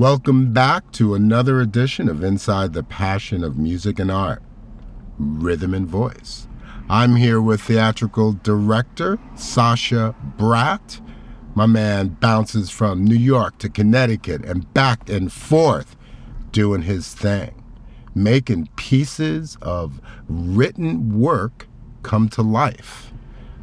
Welcome back to another edition of Inside the Passion of Music and Art, Rhythm and Voice. I'm here with theatrical director Sasha Bratt. My man bounces from New York to Connecticut and back and forth doing his thing, making pieces of written work come to life.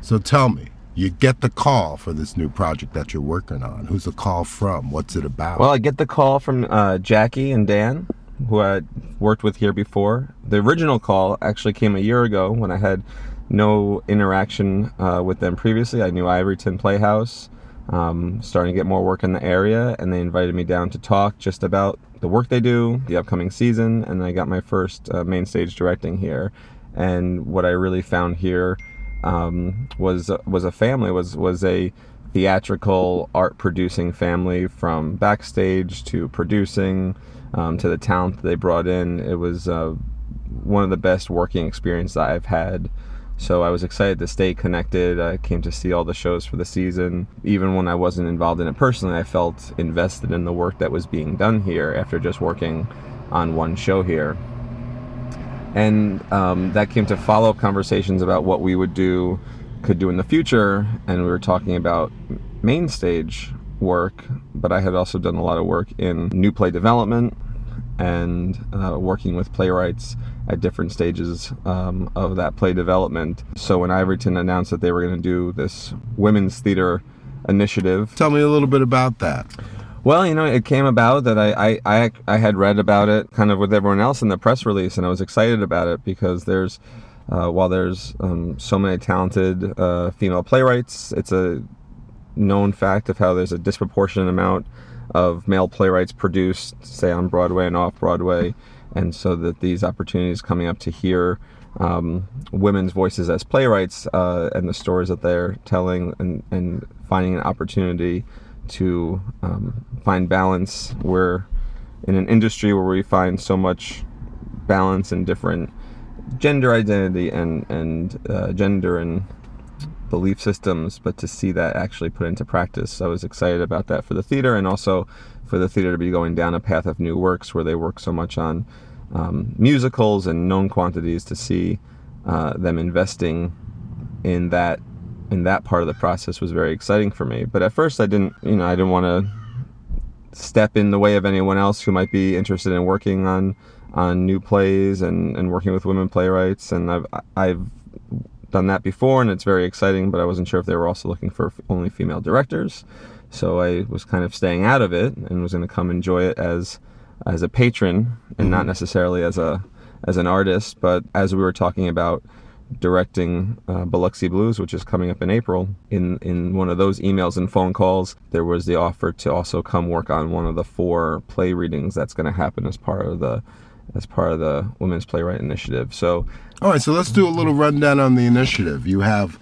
So tell me, you get the call for this new project that you're working on. Who's the call from? What's it about? Well, I get the call from uh, Jackie and Dan, who I worked with here before. The original call actually came a year ago when I had no interaction uh, with them previously. I knew Ivoryton Playhouse, um, starting to get more work in the area, and they invited me down to talk just about the work they do, the upcoming season, and I got my first uh, main stage directing here. And what I really found here um, was was a family was was a theatrical art producing family from backstage to producing um, to the talent they brought in. It was uh, one of the best working experiences I've had. So I was excited to stay connected. I came to see all the shows for the season. Even when I wasn't involved in it personally, I felt invested in the work that was being done here after just working on one show here and um, that came to follow up conversations about what we would do could do in the future. And we were talking about main stage work but i had also done a lot of work in new play development and uh, working with playwrights at different stages um, of that play development. So when ivoryton announced that they were going to do this women's theater initiative tell me a little bit about that well, you know, it came about that I, I, I, I, had read about it kind of with everyone else in the press release, and I was excited about it because there's, uh, while there's um, so many talented uh, female playwrights, it's a known fact of how there's a disproportionate amount of male playwrights produced, say, on Broadway and off Broadway, and so that these opportunities coming up to hear um, women's voices as playwrights uh, and the stories that they're telling and, and finding an opportunity to um, find balance. We're in an industry where we find so much balance in different gender identity and and uh, gender and belief systems, but to see that actually put into practice, I was excited about that for the theater and also for the theater to be going down a path of new works where they work so much on um, musicals and known quantities to see uh, them investing in that in that part of the process was very exciting for me. But at first, I didn't, you know, I didn't want to step in the way of anyone else who might be interested in working on on new plays and, and working with women playwrights. And I've I've done that before, and it's very exciting. But I wasn't sure if they were also looking for only female directors, so I was kind of staying out of it and was going to come enjoy it as as a patron and mm-hmm. not necessarily as a as an artist. But as we were talking about directing uh, Biloxi Blues, which is coming up in April. In in one of those emails and phone calls, there was the offer to also come work on one of the four play readings that's going to happen as part of the as part of the Women's Playwright Initiative. So, all right, so let's do a little rundown on the initiative. You have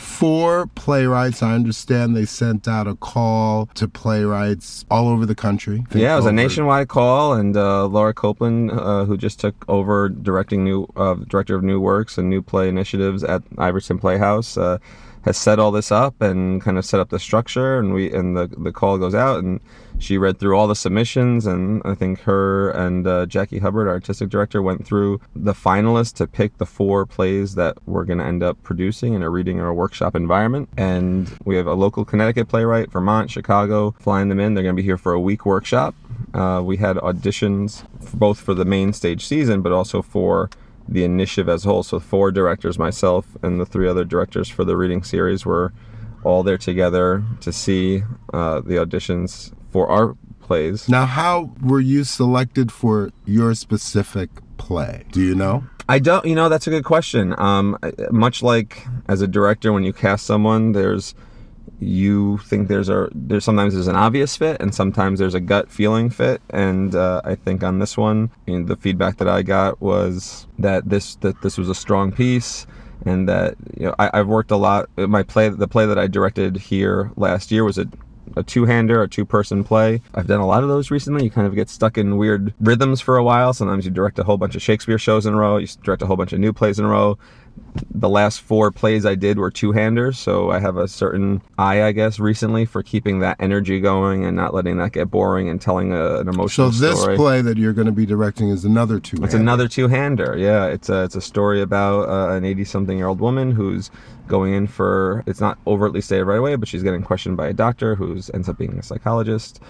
four playwrights. I understand they sent out a call to playwrights all over the country. Yeah, it was over. a nationwide call, and uh, Laura Copland, uh, who just took over directing new uh, director of new works and new play initiatives at Ivoryton Playhouse uh, has set all this up and kind of set up the structure and we and the the call goes out and she read through all the submissions and I think her and uh, Jackie Hubbard, our artistic director, went through the finalists to pick the four plays that we're going to end up producing in a reading or a workshop environment. And we have a local Connecticut playwright, Vermont, Chicago, flying them in. They're going to be here for a week workshop. Uh, we had auditions both for the main stage season, but also for the initiative as a whole. So four directors, myself and the three other directors for the reading series were all there together to see uh, the auditions for our plays. Now, how were you selected for your specific play? Do you know? I don't. You know, that's a good question. Um, much like as a director, when you cast someone, there's you think there's a there's sometimes there's an obvious fit and sometimes there's a gut feeling fit and uh, I think on this one you know, the feedback that I got was that this that this was a strong piece and that you know I, have worked a lot my play the play that I directed here last year was a a two-hander, a two-person play. I've done a lot of those recently. You kind of get stuck in weird rhythms for a while. Sometimes you direct a whole bunch of Shakespeare shows in a row. You direct a whole bunch of new plays in a row the last four plays I did were two handers, so I have a certain eye, I guess, recently for keeping that energy going and not letting that get boring and telling a, an emotional So this story. play that you're going to be directing is another two. It's another two-hander. Yeah, it's a it's a story about uh, an 80-something-year-old woman who's going in for. It's not overtly stated right away, but she's getting questioned by a doctor who ends up being a psychologist.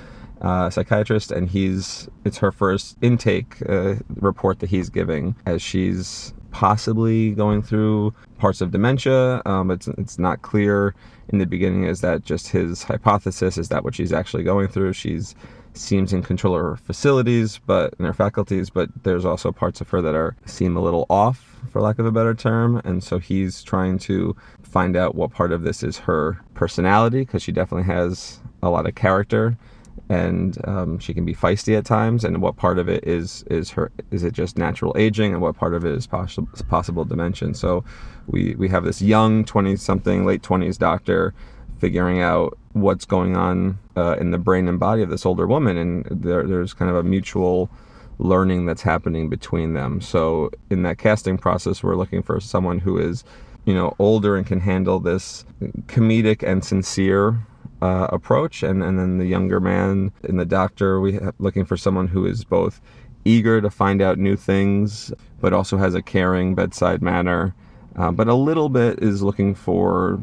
Uh, psychiatrist, and he's it's her first intake uh, report that he's giving as she's possibly going through parts of dementia. Um, it's it's not clear in the beginning. Is that just his hypothesis? Is that what she's actually going through? She's seems in control of her facilities, but in her faculties, but there's also parts of her that are seem a little off, for lack of a better term. And so he's trying to find out what part of this is her personality, because she definitely has a lot of character and um, she can be feisty at times and what part of it is is her is it just natural aging and what part of it is possible possible dementia? So we we have this young 20 something late 20s doctor figuring out what's going on uh, in the brain and body of this older woman and there, there's kind of a mutual learning that's happening between them. So in that casting process we're looking for someone who is you know older and can handle this comedic and sincere uh, approach, and, and then the younger man in the doctor, we have looking for someone who is both eager to find out new things, but also has a caring bedside manner, uh, but a little bit is looking for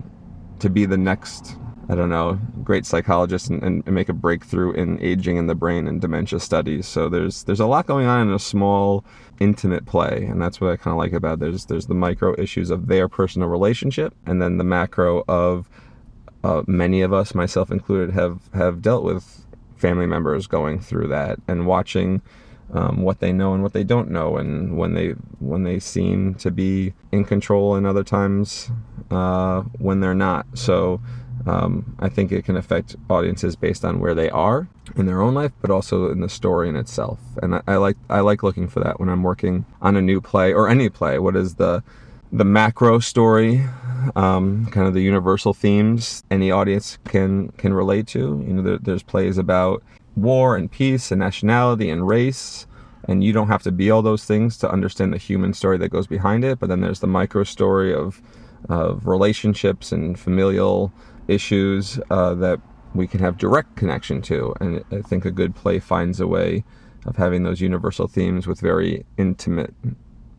to be the next. I don't know, great psychologist and, and, make a breakthrough in aging in the brain and dementia studies. So there's there's a lot going on in a small, intimate play, and that's what I kind of like about it. There's there's the micro issues of their personal relationship, and then the macro of uh, many of us, myself included, have have dealt with family members going through that and watching um, what they know and what they don't know, and when they when they seem to be in control, and other times uh, when they're not. So. Um, I think it can affect audiences based on where they are in their own life, but also in the story in itself. And I, I like I like looking for that when I'm working on a new play or any play. What is the the macro story um, kind of the universal themes any audience can can relate to. You know, there, there's plays about war and peace and nationality and race, and you don't have to be all those things to understand the human story that goes behind it. But then there's the micro story of of relationships and familial issues uh, that we can have direct connection to. And I think a good play finds a way of having those universal themes with very intimate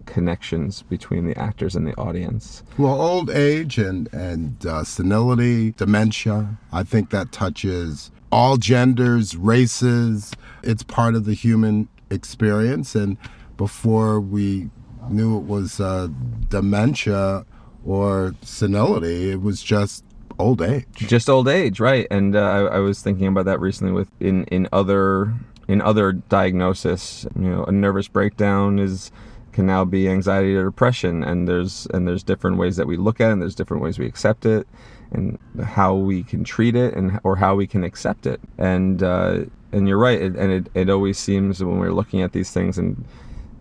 connections between the actors and the audience. Well, old age and and uh, senility, dementia, I think that touches all genders, races. It's part of the human experience, and before we knew it was uh, dementia or senility, it was just old age. Just old age, right? And uh, I, I was thinking about that recently with in in other in other diagnosis. You know, a nervous breakdown is can now be anxiety or depression and there's and there's different ways that we look at it and there's different ways we accept it and how we can treat it and or how we can accept it and uh, and you're right it, and it, it always seems when we're looking at these things and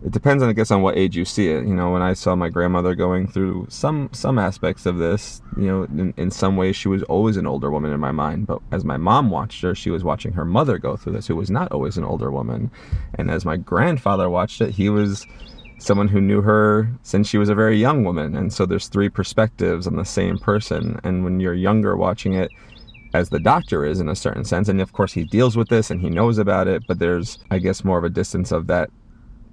it depends on I guess on what age you see it. You know, when I saw my grandmother going through some some aspects of this, you know, in, in some ways she was always an older woman in my mind. But as my mom watched her, she was watching her mother go through this, who was not always an older woman. And as my grandfather watched it, he was someone who knew her since she was a very young woman. And so there's three perspectives on the same person. And when you're younger watching it, as the doctor is in a certain sense, and of course he deals with this and he knows about it, but there's, I guess, more of a distance of that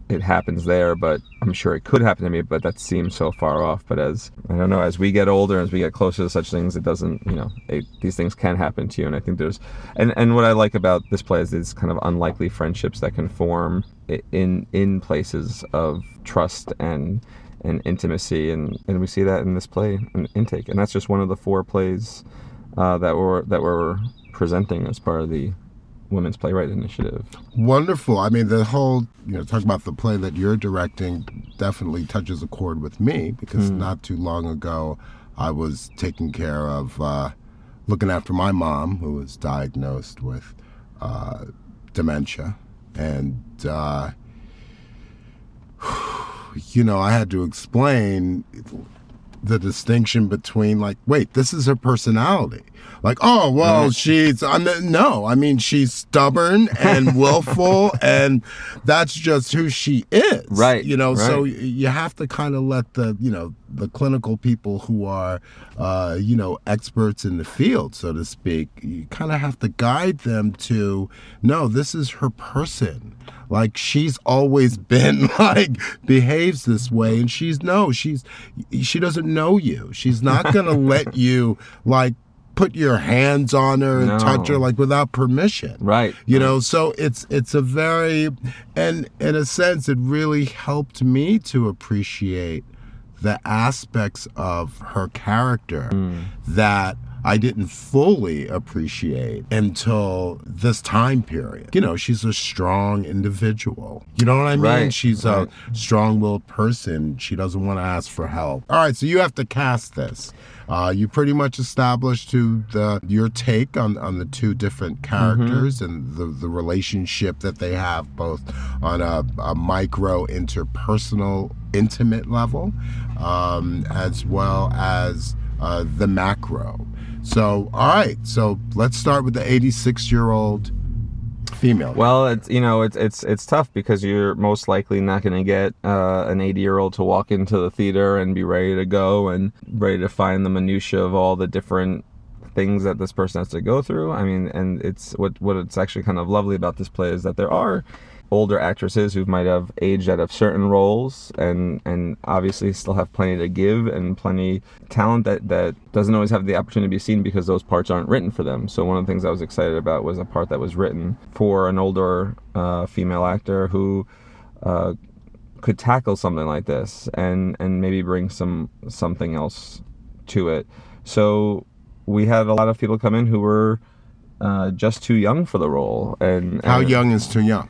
it happens there, but I'm sure it could happen to me, but that seems so far off. But as I don't know, as we get older, as we get closer to such things, it doesn't, you know, it, these things can happen to you. And I think there's, and and what I like about this play is these kind of unlikely friendships that can form in in places of trust and and intimacy, and and we see that in this play and intake, and that's just one of the four plays uh, that we're that we're presenting as part of the Women's Playwright Initiative. Wonderful. I mean, the whole, you know, talk about the play that you're directing definitely touches a chord with me because mm. not too long ago I was taking care of uh, looking after my mom who was diagnosed with uh, dementia. And, uh, you know, I had to explain the distinction between like, wait, this is her personality. Like, oh well, she's I mean, no, I mean she's stubborn and willful, and that's just who she is. Right, You know, so right. y- you have to kind of let the you know the clinical people who are uh, you know experts in the field, so to speak, you kind of have to guide them to no, this is her person. Like she's always been like behaves this way, and she's no, she's she doesn't know you. She's not gonna let you like put your hands on her and touch her like without permission Right. you know so it's it's a very and in a sense it really helped me to appreciate the aspects of her character hmm. that I didn't fully appreciate until this time period. You know, she's a strong individual. You know what I mean? Right, She's right. a strong willed person. She doesn't want to ask for help. All right, so you have to cast this. Uh, you pretty much established to the your take on, on the two different characters and the, the relationship that they have both on a, a micro interpersonal intimate level um, as well as uh, the macro so all right so let's start with the 86 year old female Well, it's you know it's it's it's tough because you're most likely not going to get uh, an 80 year old to walk into the theater and be ready to go and ready to find the minutia of all the different things that this person has to go through. I mean, and it's what what it's actually kind of lovely about this play is that there are older actresses who might have aged out of certain roles and and obviously still have plenty to give and plenty talent that that doesn't always have the opportunity to be seen because those parts aren't written for them. So one of the things i was excited about was a part that was written for an older uh, female actor who uh, could tackle something like this and and maybe bring some something else to it. So we had a lot of people come in who were uh, just too young for the role and, how young is too young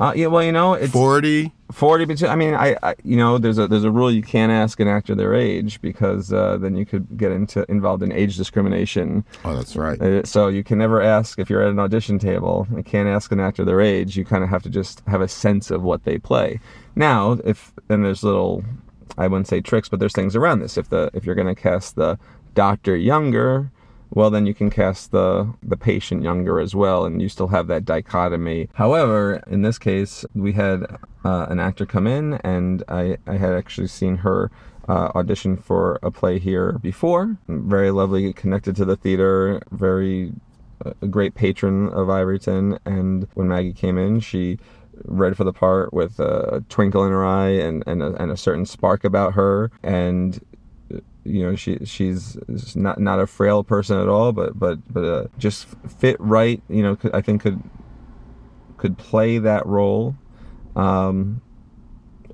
uh, yeah, well, you know, it's 40 forty. But I mean, I, I, you know, there's a there's a rule you can't ask an actor their age because uh, then you could get into involved in age discrimination. oh that's right Uh, So you can never ask if you're at an audition table. You can't ask an actor their age. You kind of have to just have a sense of what they play. Now, if and there's little, I wouldn't say tricks, but there's things around this. If the if you're going to cast the doctor younger, well then you can cast the the patient younger as well, and you still have that dichotomy. However, in this case, we had uh, an actor come in, and I I had actually seen her uh, audition for a play here before. Very lovely, connected to the theater, very uh, a great patron of Ivoryton. And when Maggie came in, she read for the part with a twinkle in her eye and, and, a, and a certain spark about her. And you know she she's not not a frail person at all, but but but uh, just fit right. You know, I think could could play that role. Um,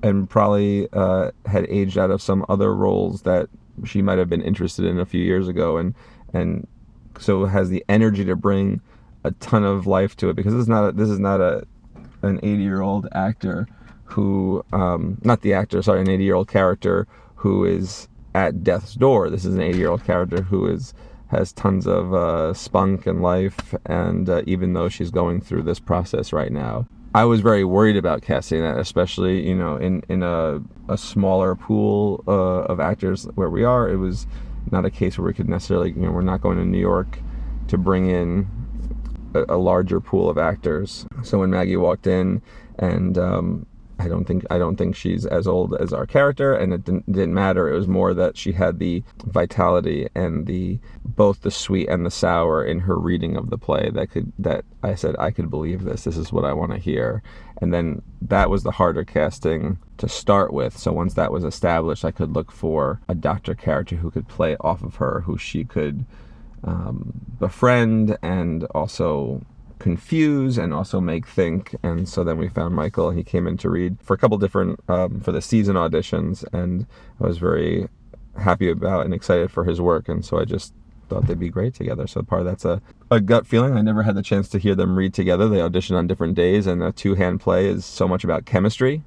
and probably uh, had aged out of some other roles that she might have been interested in a few years ago, and and so has the energy to bring a ton of life to it because this is not a, this is not a an 80 year old actor who um, not the actor sorry an 80 year old character who is at death's door this is an 80 year old character who is has tons of uh, spunk and life and uh, even though she's going through this process right now I was very worried about casting that, especially you know in in a a smaller pool uh, of actors where we are. It was not a case where we could necessarily you know we're not going to New York to bring in a, a larger pool of actors. So when Maggie walked in, and um, I don't think I don't think she's as old as our character, and it didn't, didn't matter. It was more that she had the vitality and the both the sweet and the sour in her reading of the play that could that I said I could believe this. This is what I want to hear. And then that was the harder casting to start with. So once that was established, I could look for a doctor character who could play off of her, who she could um, befriend and also confuse and also make think. And so then we found michael. And he came in to read for a couple different um, for the season auditions and i was very happy about and excited for his work. And so i just thought they'd be great together. So part of that's a, a gut feeling. I never had the chance to hear them read together. They audition on different days and a two-hand play is so much about chemistry.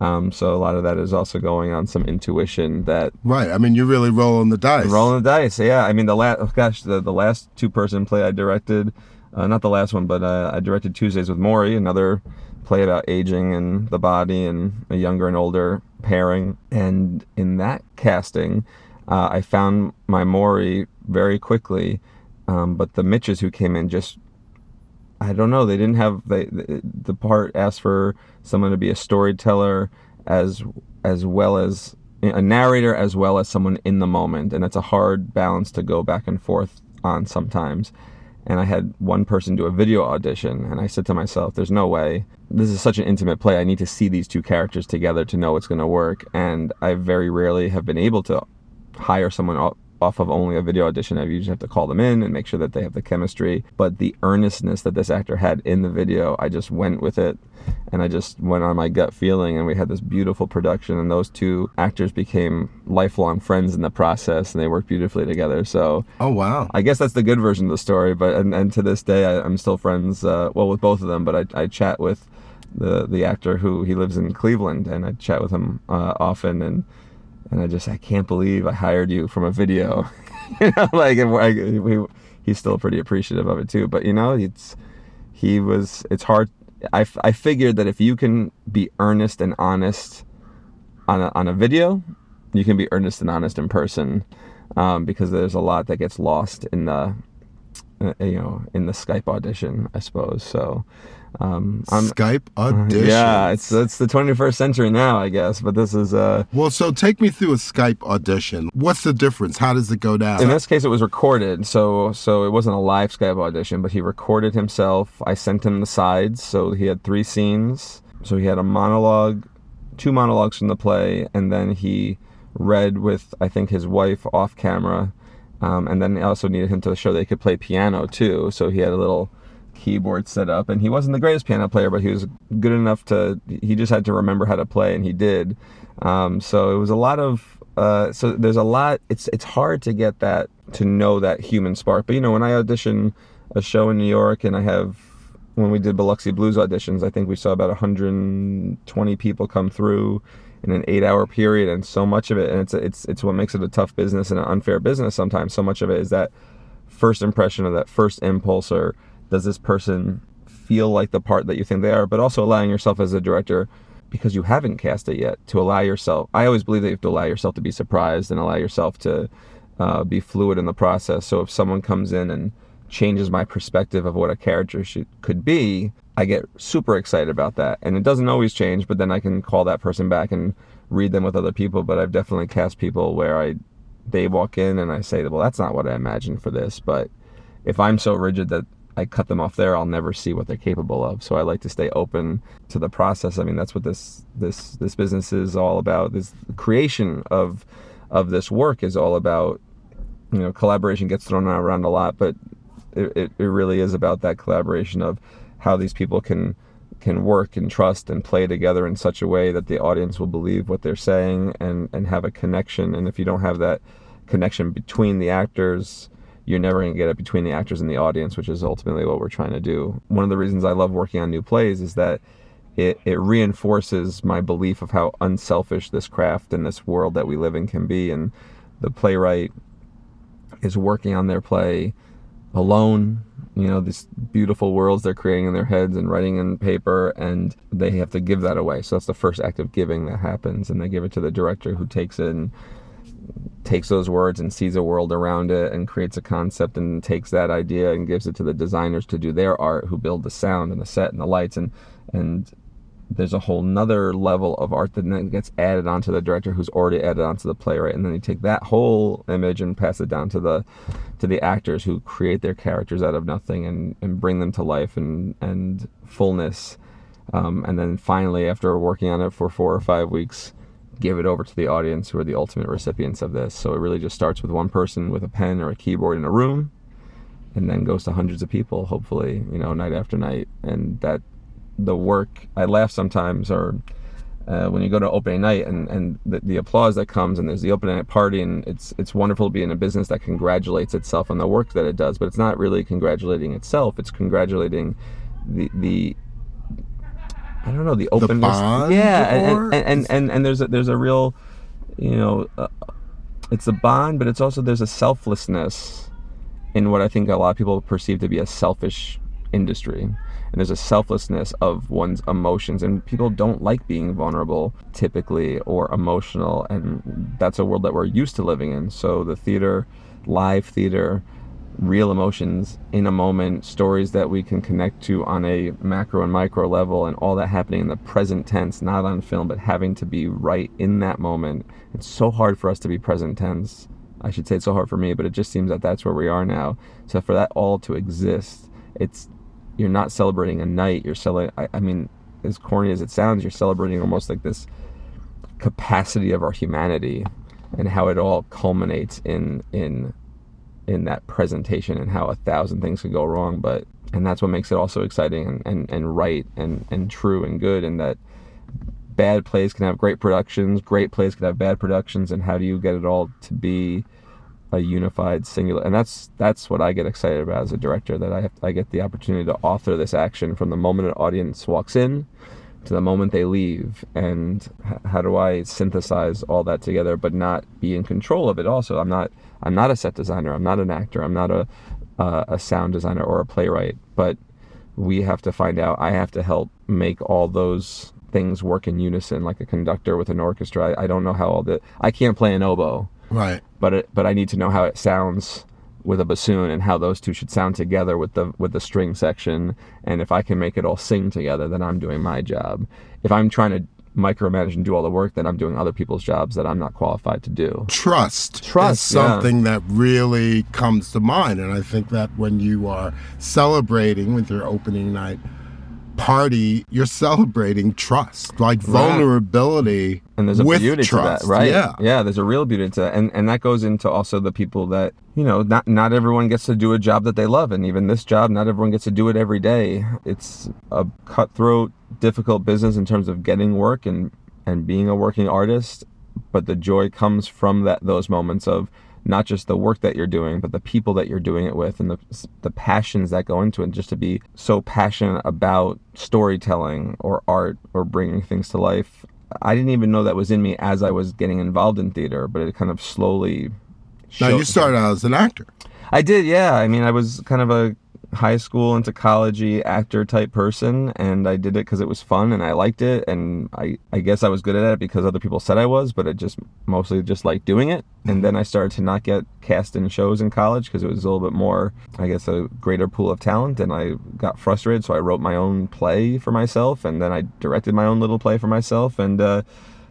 Um, so a lot of that is also going on some intuition that right. I mean you're really rolling the dice. Rolling the dice, yeah. I mean, the last, oh gosh, the, the last two person play I directed, uh, not the last one, but uh, I directed Tuesdays with Morrie, another play about aging and the body and a younger and older pairing. And in that casting, Uh, I found my Morrie very quickly, um, but the Mitches who came in just I don't know. They didn't have they, the part asked for someone to be a storyteller as as well as a narrator as well as someone in the moment, and that's a hard balance to go back and forth on sometimes. And I had one person do a video audition, and I said to myself, "There's no way. This is such an intimate play. I need to see these two characters together to know it's going to work." And I very rarely have been able to hire someone off of only a video audition. I usually have to call them in and make sure that they have the chemistry. But the earnestness that this actor had in the video, I just went with it and I just went on my gut feeling and we had this beautiful production and those two actors became lifelong friends in the process and they worked beautifully together. So Oh wow. I guess that's the good version of the story, but and, and to this day I, am still friends uh, well with both of them, but I, I chat with the the actor who he lives in Cleveland and I chat with him uh, often and and I just I can't believe I hired you from a video. you know, like I, we, he's still pretty appreciative of it too. But you know, it's he was. It's hard. I, I figured that if you can be earnest and honest on a, on a video, you can be earnest and honest in person, um, because there's a lot that gets lost in the uh, you know in the Skype audition, I suppose. So um, Skype audition. Yeah, it's it's the 21st century now, I guess. But this is uh. Well, so take me through a Skype audition. What's the difference? How does it go down? In this case, it was recorded, so so it wasn't a live Skype audition, but he recorded himself. I sent him the sides, so he had three scenes. So he had a monologue, two monologues from the play, and then he read with I think his wife off camera. Um, and then I also needed him to show they could play piano too. So he had a little keyboard set up and he wasn't the greatest piano player but he was good enough to he just had to remember how to play and he did. Um, so it was a lot of uh, so there's a lot it's it's hard to get that to know that human spark. But you know when i audition a show in new york and i have when we did biloxi blues auditions i think we saw about 120 people come through in an eight hour period and so much of it and it's it's it's what makes it a tough business and an unfair business sometimes so much of it is that first impression or that first impulse or does this person feel like the part that you think they are, but also allowing yourself as a director because you haven't cast it yet to allow yourself. I always believe that you have to allow yourself to be surprised and allow yourself to uh, be fluid in the process. So if someone comes in and changes my perspective of what a character should could be, I get super excited about that. And it doesn't always change, but then I can call that person back and read them with other people. But I've definitely cast people where I they walk in and I say, well, that's not what I imagined for this. But if I'm so rigid that I cut them off there, I'll never see what they're capable of. So I like to stay open to the process. I mean, that's what this this this business is all about. This creation of of this work is all about. You know, collaboration gets thrown around a lot, but it, it, it really is about that collaboration of how these people can can work and trust and play together in such a way that the audience will believe what they're saying and and have a connection. And if you don't have that connection between the actors you're never going to get it between the actors and the audience, which is ultimately what we're trying to do. One of the reasons I love working on new plays is that it, it reinforces my belief of how unselfish this craft and this world that we live in can be. And the playwright is working on their play alone, you know, these beautiful worlds they're creating in their heads and writing in paper, and they have to give that away. So that's the first act of giving that happens. And they give it to the director who takes it and takes those words and sees a world around it and creates a concept and takes that idea and gives it to the designers to do their art who build the sound and the set and the lights. And and there's a whole nother level of art that then gets added onto the director who's already added onto the playwright. And then you take that whole image and pass it down to the to the actors who create their characters out of nothing and and bring them to life and and fullness. Um, and then finally after working on it for four or five weeks give it over to the audience who are the ultimate recipients of this. So it really just starts with one person with a pen or a keyboard in a room and then goes to hundreds of people, hopefully, you know, night after night. And that the work, I laugh sometimes or uh, when you go to opening night and, and the, the, applause that comes and there's the opening night party and it's it's wonderful to be in a business that congratulates itself on the work that it does, but it's not really congratulating itself. It's congratulating the the I don't know the openness. The yeah, and and, and and, and there's a, there's a real, you know, uh, it's a bond, but it's also there's a selflessness in what I think a lot of people perceive to be a selfish industry, and there's a selflessness of one's emotions. And people don't like being vulnerable typically or emotional. And that's a world that we're used to living in. So the theater live theater real emotions in a moment, stories that we can connect to on a macro and micro level, and all that happening in the present tense, not on film, but having to be right in that moment. It's so hard for us to be present tense. I should say it's so hard for me, but it just seems that that's where we are now. So for that all to exist, it's you're not celebrating a night. You're celebrating. I, mean, as corny as it sounds, you're celebrating almost like this capacity of our humanity and how it all culminates in in in that presentation and how a thousand things could go wrong but and that's what makes it also exciting and, and, and right and, and true and good and that bad plays can have great productions great plays can have bad productions and how do you get it all to be a unified singular and that's that's what I get excited about as a director that I have I get the opportunity to author this action from the moment an audience walks in to the moment they leave and how do I synthesize all that together but not be in control of it also? I'm not I'm not a set designer I'm not an actor I'm not a uh, a sound designer or a playwright but we have to find out I have to help make all those things work in unison like a conductor with an orchestra. I, I don't know how all the I can't play an oboe. Right. But it, but I need to know how it sounds with a bassoon and how those two should sound together with the with the string section. And if I can make it all sing together then I'm doing my job. If I'm trying to micromanage and do all the work then I'm doing other people's jobs that I'm not qualified to do. Trust Trust, is something that really comes to mind. And I think that when you are celebrating with your opening night party, you're celebrating trust, like vulnerability. And there's a beauty trust. to that, right? Yeah. yeah. There's a real beauty to that, and and that goes into also the people that you know. Not not everyone gets to do a job that they love, and even this job, not everyone gets to do it every day. It's a cutthroat, difficult business in terms of getting work and and being a working artist. But the joy comes from that those moments of not just the work that you're doing, but the people that you're doing it with and the, the passions that go into it. Just to be so passionate about storytelling or art or bringing things to life. I didn't even know that was in me as I was getting involved in theater, but it kind of slowly. Now, you started out as an actor. I did, yeah. I mean, I was kind of a high school into collegey actor type person and I did it because it was fun and I liked it and I, I guess I was good at it because other people said I was but I just mostly just liked doing it. And then I started to not get cast in shows in college because it was a little bit more I guess a greater pool of talent and I got frustrated so I wrote my own play for myself and then I directed my own little play for myself and uh,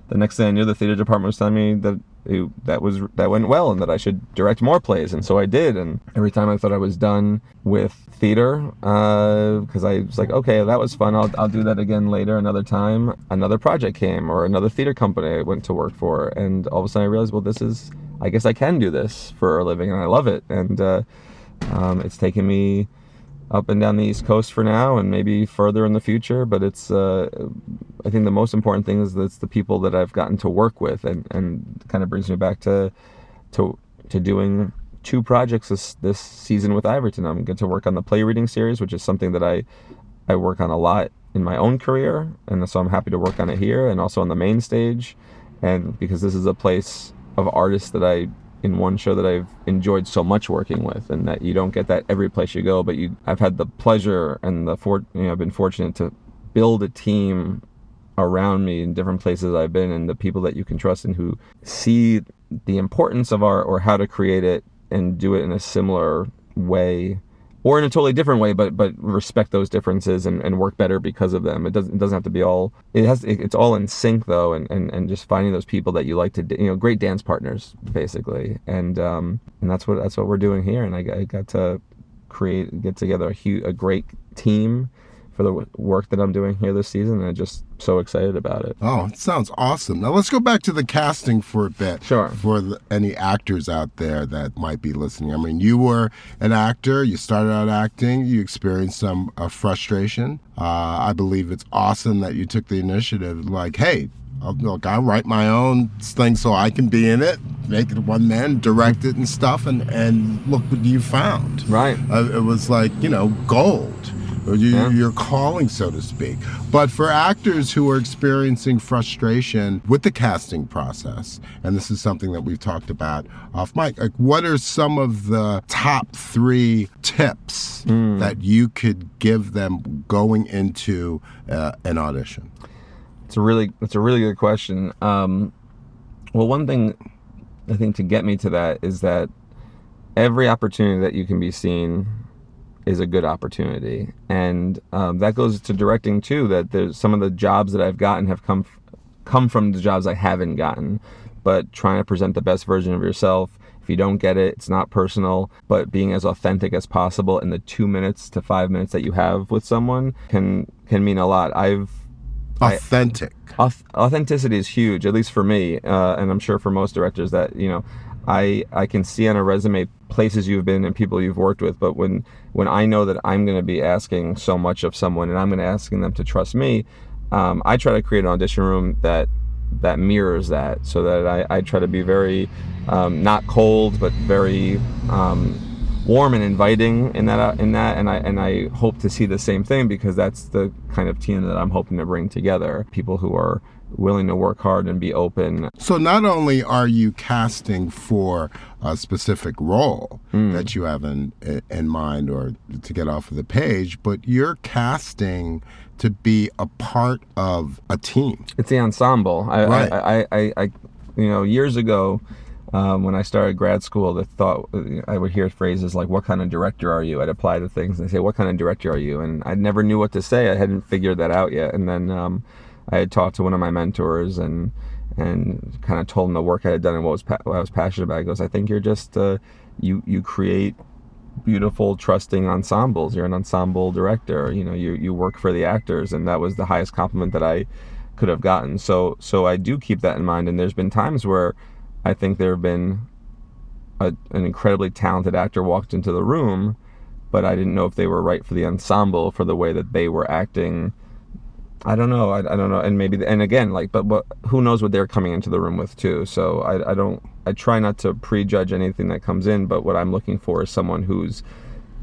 the next thing I knew the theater department was telling me that it, that was that went well and that I should direct more plays and so I did and every time I thought I was done with theater because uh, I was like okay that was fun I'll, I'll do that again later another time another project came or another theater company I went to work for and all of a sudden I realized well this is I guess I can do this for a living and I love it and uh, um, it's taken me up and down the East Coast for now, and maybe further in the future. But it's, uh, I think the most important thing is that it's the people that I've gotten to work with, and and kind of brings me back to, to to doing two projects this this season with Ivoryton. I'm going to work on the play reading series, which is something that I I work on a lot in my own career, and so I'm happy to work on it here, and also on the main stage, and because this is a place of artists that I in one show that I've enjoyed so much working with, and that you don't get that every place you go. But you, I've had the pleasure and the for, you know, I've been fortunate to build a team around me in different places I've been, and the people that you can trust and who see the importance of art or how to create it and do it in a similar way or in a totally different way, but but respect those differences and, and work better because of them. It doesn't it doesn't have to be all. It has it's all in sync though, and, and, and just finding those people that you like to you know great dance partners basically, and um and that's what that's what we're doing here. And I, I got to create get together a huge a great team for the work that I'm doing here this season, and I'm just so excited about it. Oh, it sounds awesome. Now let's go back to the casting for a bit. Sure. For the, any actors out there that might be listening, I mean, you were an actor. You started out acting. You experienced some uh, frustration. Uh, I believe it's awesome that you took the initiative. Like, hey, I'll, look, I write my own thing so I can be in it, make it one man, direct it and stuff, and and look what you found. Right. Uh, it was like you know gold you, Yeah. your calling, so to speak. But for actors who are experiencing frustration with the casting process, and this is something that we've talked about off mic, like what are some of the top three tips Hmm. that you could give them going into uh, an audition? It's a really it's a really good question. Um, well, one thing I think to get me to that is that every opportunity that you can be seen is a good opportunity, and um, that goes to directing too. That there's some of the jobs that I've gotten have come f- come from the jobs I haven't gotten, but trying to present the best version of yourself. If you don't get it, it's not personal, but being as authentic as possible in the two minutes to five minutes that you have with someone can can mean a lot. I've I- Authentic. Auth- authenticity is huge, at least for me, uh, and I'm sure for most directors that you know, I I can see on a resume places you've been and people you've worked with, but when when I know that I'm going to be asking so much of someone and I'm going to asking them to trust me, um, I try to create an audition room that that mirrors that, so that I, I try to be very um, not cold but very um, warm and inviting in that in that and I and I hope to see the same thing because that's the kind of team that I'm hoping to bring together people who are willing to work hard and be open So not only are you casting for a specific role Hmm. that you have in in mind or to get off of the page, but you're casting to be a part of a team. it's the ensemble I Right. I, I, I, I you know years ago um, when I started grad school, the thought I would hear phrases like "What kind of director are you?" I'd apply to things and say, "What kind of director are you?" And I never knew what to say. I hadn't figured that out yet. And then um, I had talked to one of my mentors and and kind of told him the work I had done and what was pa- what I was passionate about. He goes, "I think you're just uh, you you create beautiful, trusting ensembles. You're an ensemble director. You know, you you work for the actors, and that was the highest compliment that I could have gotten. So so I do keep that in mind. And there's been times where I think there have been a, an incredibly talented actor walked into the room, but I didn't know if they were right for the ensemble for the way that they were acting. I don't know. I, I don't know. And maybe, and again, like, but, who knows what they're coming into the room with too. So I, I don't, I try not to prejudge anything that comes in, but what I'm looking for is someone who's,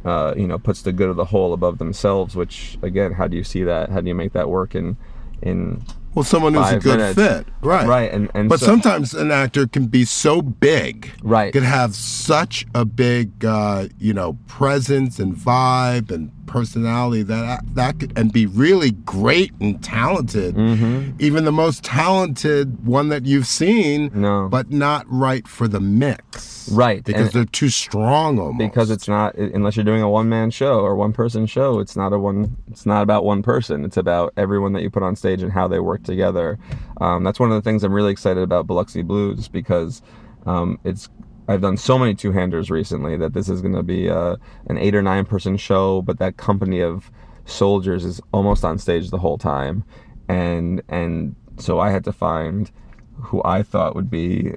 uh, you know, puts the good of the whole above themselves, which again, how do you see that? How do you make that work in, in, Well, someone who's a good minutes. fit, right? right. And, and But so- sometimes an actor can be so big, Right. Can have such a big, uh, you know, presence and vibe and personality that that could, and be really great and talented. Mm-hmm. Even the most talented one that you've seen, No. but not right for the mix, Right, Because and- they're too strong, almost. because it's not unless you're doing a one man show or one person show it's not a one it's not about one person it's about everyone that you put on stage and how they work together um, that's one of the things i'm really excited about biloxi blues because um, it's i've done so many two-handers recently that this is going to be uh, an eight or nine person show but that company of soldiers is almost on stage the whole time. And and so i had to find who i thought would be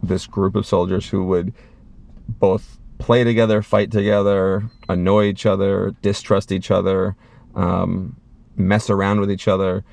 this group of soldiers who would both play together, fight together, annoy each other, distrust each other, um, mess around with each other,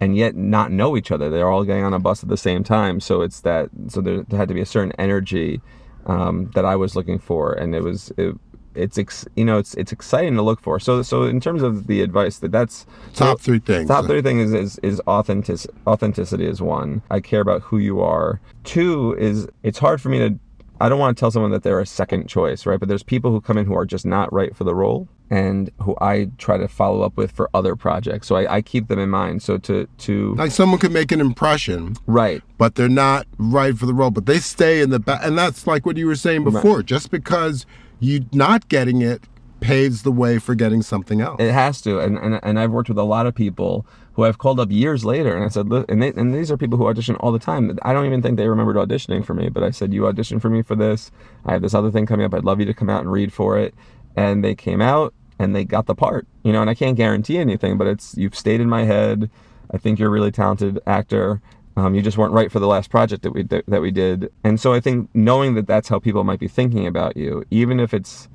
and yet not know each other. They're all getting on a bus at the same time. So it's that. So there, there had to be a certain energy um, that I was looking for, and it was. It, it's ex, you know it's it's exciting to look for. So so in terms of the advice that that's top three things. Top three things is is, is authentic, authenticity is one. I care about who you are. Two is it's hard for me to. I don't want to tell someone that they're a second choice, right? But there's people who come in who are just not right for the role, and who I try to follow up with for other projects. So I, I keep them in mind. So to to Like someone could make an impression, right, but they're not right for the role, but they stay in the back. And that's like what you were saying before. Just because you're not getting it paves the way for getting something else. It has to, and, and and I've worked with a lot of people who I've called up years later, and I said, "Look," and they, and these are people who audition all the time. I don't even think they remembered auditioning for me, but I said, "You auditioned for me for this. I have this other thing coming up. I'd love you to come out and read for it." And they came out and they got the part, you know. And I can't guarantee anything, but it's you've stayed in my head. I think you're a really talented actor. Um, you just weren't right for the last project that we that we did, and so I think knowing that that's how people might be thinking about you, even if it's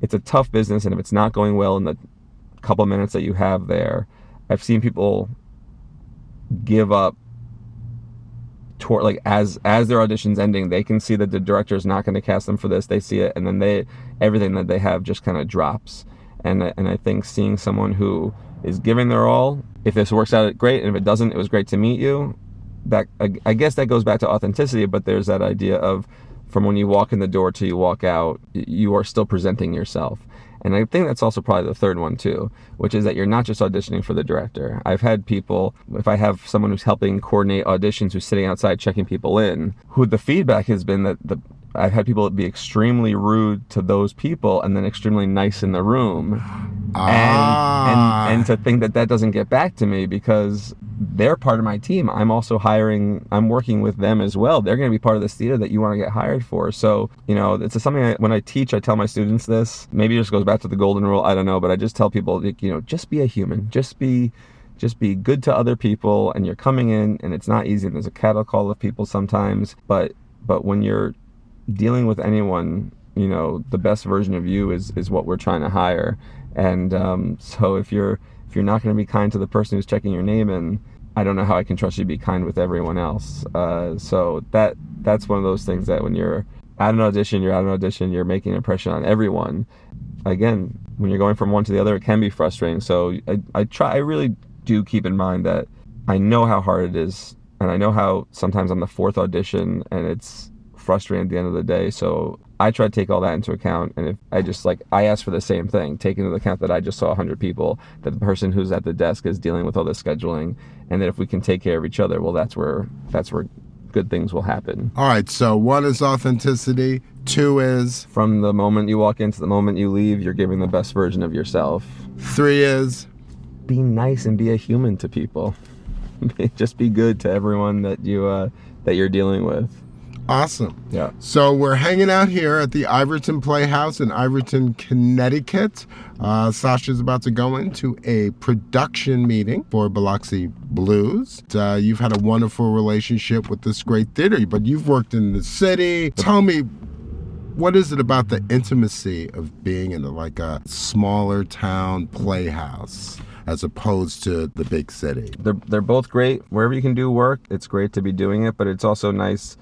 it's a tough business and if it's not going well in the couple minutes that you have there i've seen people give up toward like as as their auditions ending they can see that the director is not going to cast them for this they see it and then they everything that they have just kind of drops and and I think seeing someone who is giving their all, if this works out, great, and if it doesn't, it was great to meet you. That I, I guess that goes back to authenticity, but there's that idea of from when you walk in the door till you walk out, you are still presenting yourself. And I think that's also probably the third one too, which is that you're not just auditioning for the director. I've had people, if I have someone who's helping coordinate auditions who's sitting outside checking people in, who the feedback has been that the I've had people be extremely rude to those people and then extremely nice in the room. Ah. And, and, and to think that that doesn't get back to me because they're part of my team. I'm also hiring, I'm working with them as well. They're going to be part of this theater that you want to get hired for. So, you know, it's something I, when I teach, I tell my students this. Maybe it just goes back to the golden rule. I don't know, but I just tell people, you know, just be a human. Just be just be good to other people and you're coming in and it's not easy and there's a cattle call of people sometimes but but when you're dealing with anyone, you know, the best version of you is is what we're trying to hire. And um, so if you're if you're not going to be kind to the person who's checking your name in, I don't know how I can trust you to be kind with everyone else. Uh, so that that's one of those things that when you're at an audition, you're at an audition, you're making an impression on everyone. Again, when you're going from one to the other, it can be frustrating. So I, I try, I really do keep in mind that I know how hard it is, and I know how sometimes I'm the fourth audition, and it's frustrating at the end of the day. So I try to take all that into account. And if I just like, I ask for the same thing, take into account that I just saw 100 people, that the person who's at the desk is dealing with all this scheduling, and that if we can take care of each other, well, that's where, that's where good things will happen. All right. So one is authenticity. Two is. From the moment you walk in to the moment you leave, you're giving the best version of yourself. Three is. Be nice and be a human to people. just be good to everyone that you uh, that you're dealing with. Awesome. Yeah. So we're hanging out here at the Ivoryton Playhouse in Ivoryton, Connecticut. Uh, Sasha's about to go into a production meeting for Biloxi Blues. Uh, you've had a wonderful relationship with this great theater, but you've worked in the city. Tell me, what is it about the intimacy of being in a, like a smaller town playhouse? as opposed to the big city. They're, they're both great. Wherever you can do work, it's great to be doing it, but it's also nice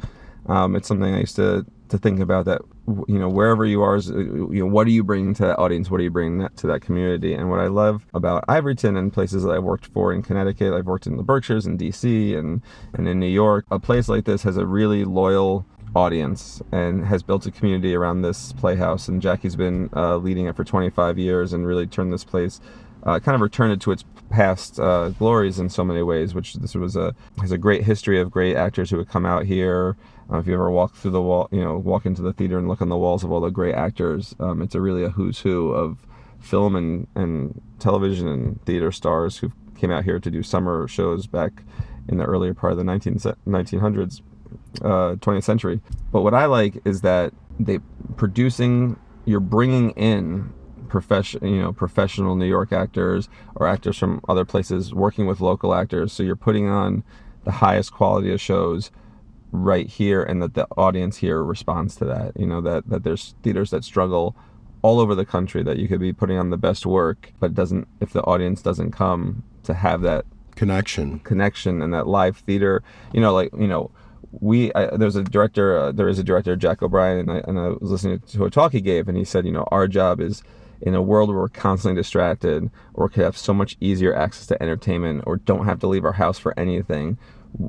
um, it's something I used to to think about that you know wherever you are is, you know what are you bringing to that audience? What are you bringing that, to that community? And what i love about Ivoryton and places that i've worked for in connecticut i've worked in the berkshires and dc and and in new york a place like this has a really loyal audience and has built a community around this playhouse. And jackie's been uh, leading it for 25 years and really turned this place uh, kind of returned it to its past uh, glories in so many ways which this was a has a great history of great actors who would come out here uh, if you ever walk through the wall, you know, walk into the theater and look on the walls of all the great actors, um, it's a really a who's who of film and, and television and theater stars who came out here to do summer shows back in the earlier part of the 19, 1900s, uh, 20th century. But what I like is that they producing, you're bringing in profession, you know, professional New York actors or actors from other places working with local actors. So you're putting on the highest quality of shows right here and that the audience here responds to that you know that that there's theaters that struggle all over the country that you could be putting on the best work but doesn't if the audience doesn't come to have that connection connection and that live theater you know like you know we I, there's a director uh, there is a director jack o'brien and I, and I was listening to a talk he gave and he said you know our job is in a world where we're constantly distracted or could have so much easier access to entertainment or don't have to leave our house for anything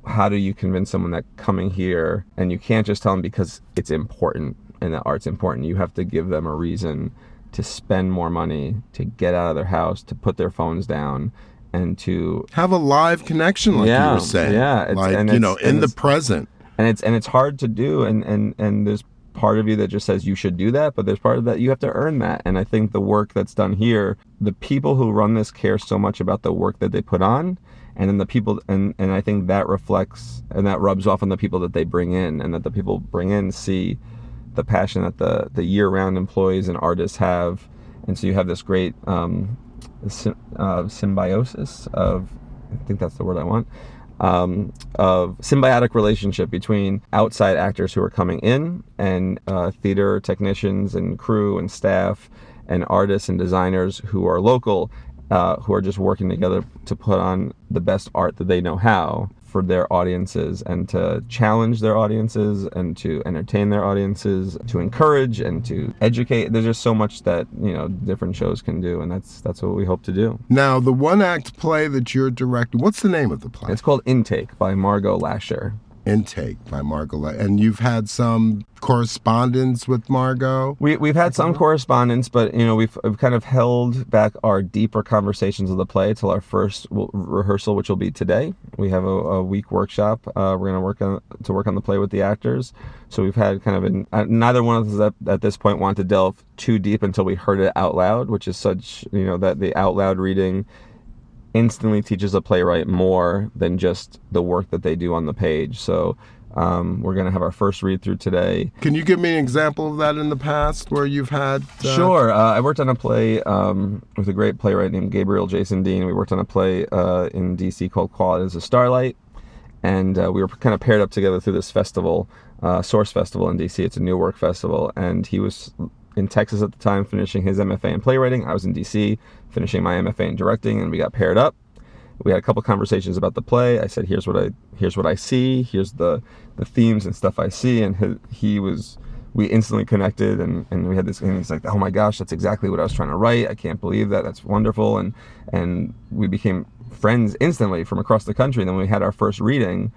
how do you convince someone that coming here and you can't just tell them because it's important and that art's important you have to give them a reason to spend more money to get out of their house to put their phones down and to have a live connection like yeah, you were saying. yeah like you know in the present. and it's and it's hard to do and and and there's part of you that just says you should do that but there's part of that you have to earn that. And i think the work that's done here the people who run this care so much about the work that they put on and then the people and and I think that reflects and that rubs off on the people that they bring in and that the people bring in see the passion that the the year-round employees and artists have. And so you have this great um, uh, symbiosis of I think that's the word I want um, of symbiotic relationship between outside actors who are coming in and uh, theater technicians and crew and staff and artists and designers who are local uh, who are just working together to put on the best art that they know how for their audiences and to challenge their audiences and to entertain their audiences, to encourage and to educate. There's just so much that you know different shows can do, and that's that's what we hope to do. Now, the one act play that you're directing, what's the name of the play? It's called Intake by Margot Lasher. Intake by Margot. And you've had some correspondence with Margot? We, we've had some correspondence, but you know we've, we've kind of held back our deeper conversations of the play till our first rehearsal, which will be today. We have a, a week workshop. Uh, we're going to work on to work on the play with the actors. So we've had kind of an, uh, neither one of us at, at this point want to delve too deep until we heard it out loud, which is such you know that the out loud reading instantly teaches a playwright more than just the work that they do on the page. So um, we're going to have our first read through today. Can you give me an example of that in the past where you've had? Uh... Sure. Uh, I worked on a play um, with a great playwright named Gabriel Jason Dean. We worked on a play uh, in DC called Qualities of Starlight. And uh, we were kind of paired up together through this festival, uh, Source Festival in DC. It's a new work festival. And he was in Texas at the time, finishing his MFA in playwriting. I was in DC, finishing my MFA in directing, and we got paired up. We had a couple conversations about the play. I said, "Here's what I here's what I see. Here's the the themes and stuff I see." And he, was we instantly connected, and, and we had this. And he's like, "Oh my gosh, that's exactly what I was trying to write. I can't believe that. That's wonderful." And and we became friends instantly from across the country. And then we had our first reading,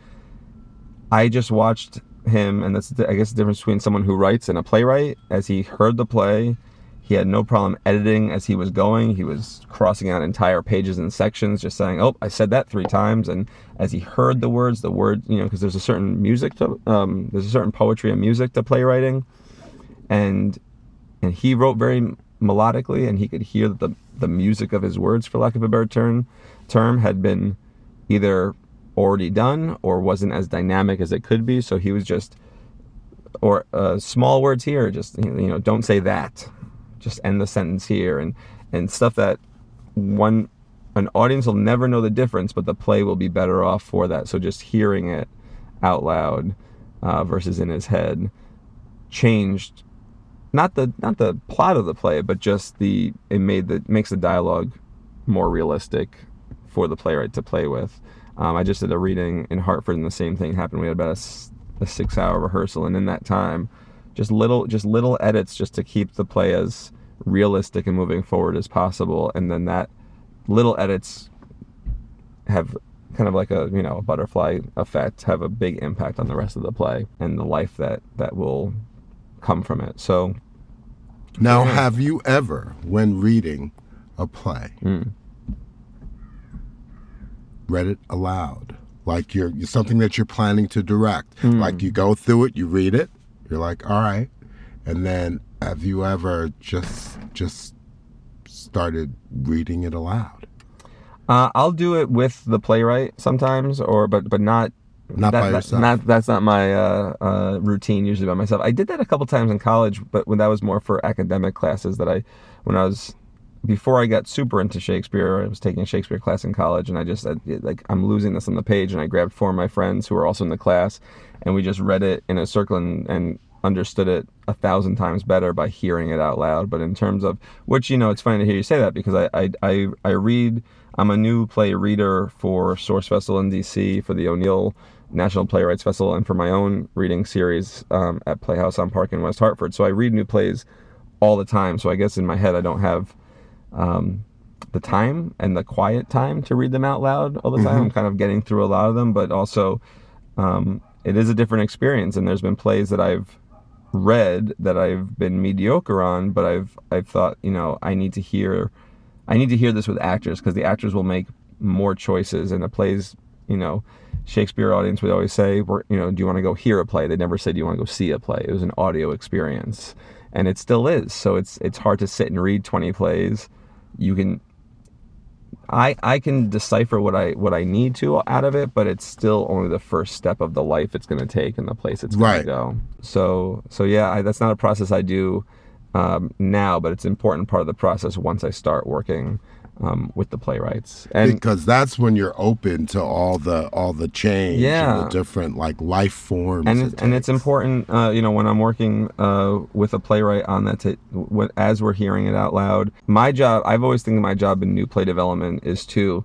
I just watched him, and that's I guess the difference between someone who writes and a playwright. As he heard the play, he had no problem editing as he was going. He was crossing out entire pages and sections, just saying, "Oh, I said that three times." And as he heard the words, the words, you know, because there's a certain music to, um, there's a certain poetry and music to playwriting, and and he wrote very melodically, and he could hear that the the music of his words, for lack of a better term, term had been either already done or wasn't as dynamic as it could be. So he was just, or uh, small words here, just you know, don't say that, just end the sentence here, and and stuff that one an audience will never know the difference, but the play will be better off for that. So just hearing it out loud uh, versus in his head changed not the not the plot of the play, but just the it made the makes the dialogue more realistic for the playwright to play with. Um, I just did a reading in Hartford, and the same thing happened. We had about a, a six-hour rehearsal, and in that time, just little just little edits just to keep the play as realistic and moving forward as possible. And then that little edits have kind of like a you know a butterfly effect, have a big impact on the rest of the play and the life that that will come from it. So. Now, yeah. have you ever, when reading a play, mm read it aloud like you're something that you're planning to direct mm. like you go through it you read it you're like all right and then have you ever just just started reading it aloud uh, i'll do it with the playwright sometimes or but but not not that, by yourself. Not that's not my uh, uh, routine usually by myself. I did that a couple times in college, but when that was more for academic classes that I, when I was before I got super into Shakespeare, I was taking a Shakespeare class in college, and I just like, I'm losing this on the page, and I grabbed four of my friends who were also in the class, and we just read it in a circle and, and understood it a thousand times better by hearing it out loud. But in terms of which, you know, it's funny to hear you say that because I I I, I read. I'm a new play reader for Source Festival in DC for the O'Neill National Playwrights Festival and for my own reading series um, at Playhouse on Park in West Hartford. So I read new plays all the time. So I guess in my head I don't have um, the time and the quiet time to read them out loud all the time. Mm-hmm. I'm kind of getting through a lot of them, but also um, it is a different experience. And there's been plays that I've read that I've been mediocre on, but I've I've thought you know I need to hear I need to hear this with actors because the actors will make more choices and the plays you know Shakespeare audience would always say you know do you want to go hear a play they never said do you want to go see a play it was an audio experience and it still is so it's it's hard to sit and read 20 plays you can I I can decipher what I what I need to out of it, but it's still only the first step of the life it's going to take and the place it's going right. to go. So so yeah, I, that's not a process I do um, now, but it's an important part of the process once I start working um, with the playwrights. And because that's when you're open to all the all the change Yeah. and the different like life forms. and it it, and it's important, uh, you know, when I'm working uh, with a playwright on that, to, when, as we're hearing it out loud. My job, I've always think my job in new play development is to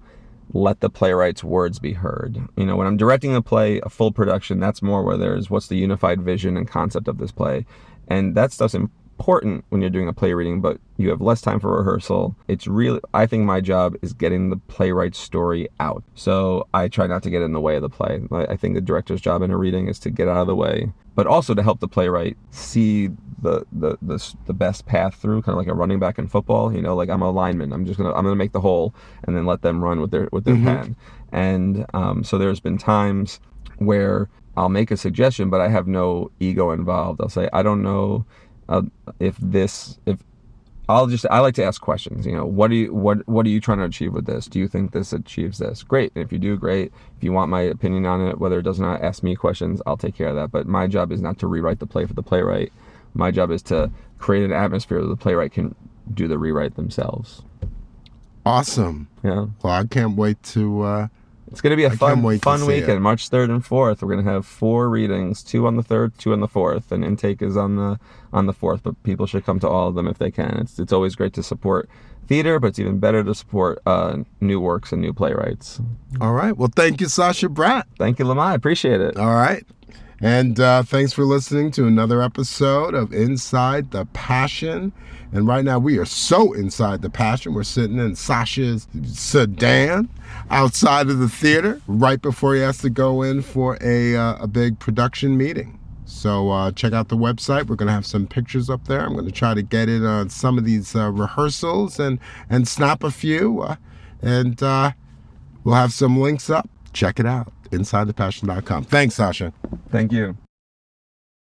let the playwright's words be heard. You know, when I'm directing a play, a full production, that's more where there's what's the unified vision and concept of this play, and that stuff's important when you're doing a play reading, but you have less time for rehearsal. It's really, I think my job is getting the playwright's story out. So I try not to get in the way of the play. I think the director's job in a reading is to get out of the way, but also to help the playwright see the the the, the best path through, kind of like a running back in football. You know, like I'm a lineman. I'm just gonna I'm gonna make the hole and then let them run with their with their pen. And um, so there's been times where I'll make a suggestion, but I have no ego involved. I'll say, I don't know uh, if this, if I'll just, I like to ask questions. You know, what do you, what, what are you trying to achieve with this? Do you think this achieves this? Great. If you do, great. If you want my opinion on it, whether it does not ask me questions, I'll take care of that. But my job is not to rewrite the play for the playwright. My job is to create an atmosphere that the playwright can do the rewrite themselves. awesome. Yeah. Well, I can't wait to. uh It's going to be a I fun, can't wait to fun weekend. it. March third and fourth. We're going to have four readings: two on the third, two on the fourth, and intake is on the on the fourth. But people should come to all of them if they can. It's it's always great to support theater, but it's even better to support uh, new works and new playwrights. All right. Well, thank you, Sasha Bratt. Thank you, Lamai. Appreciate it. All right. And uh, thanks for listening to another episode of Inside the Passion. And right now, we are so inside the passion. We're sitting in Sasha's sedan outside of the theater right before he has to go in for a, uh, a big production meeting. So uh, check out the website. We're going to have some pictures up there. I'm going to try to get in on some of these uh, rehearsals and, and snap a few. Uh, and uh, we'll have some links up. Check it out. InsideThePassion.com. Thanks, Sasha. Thank you.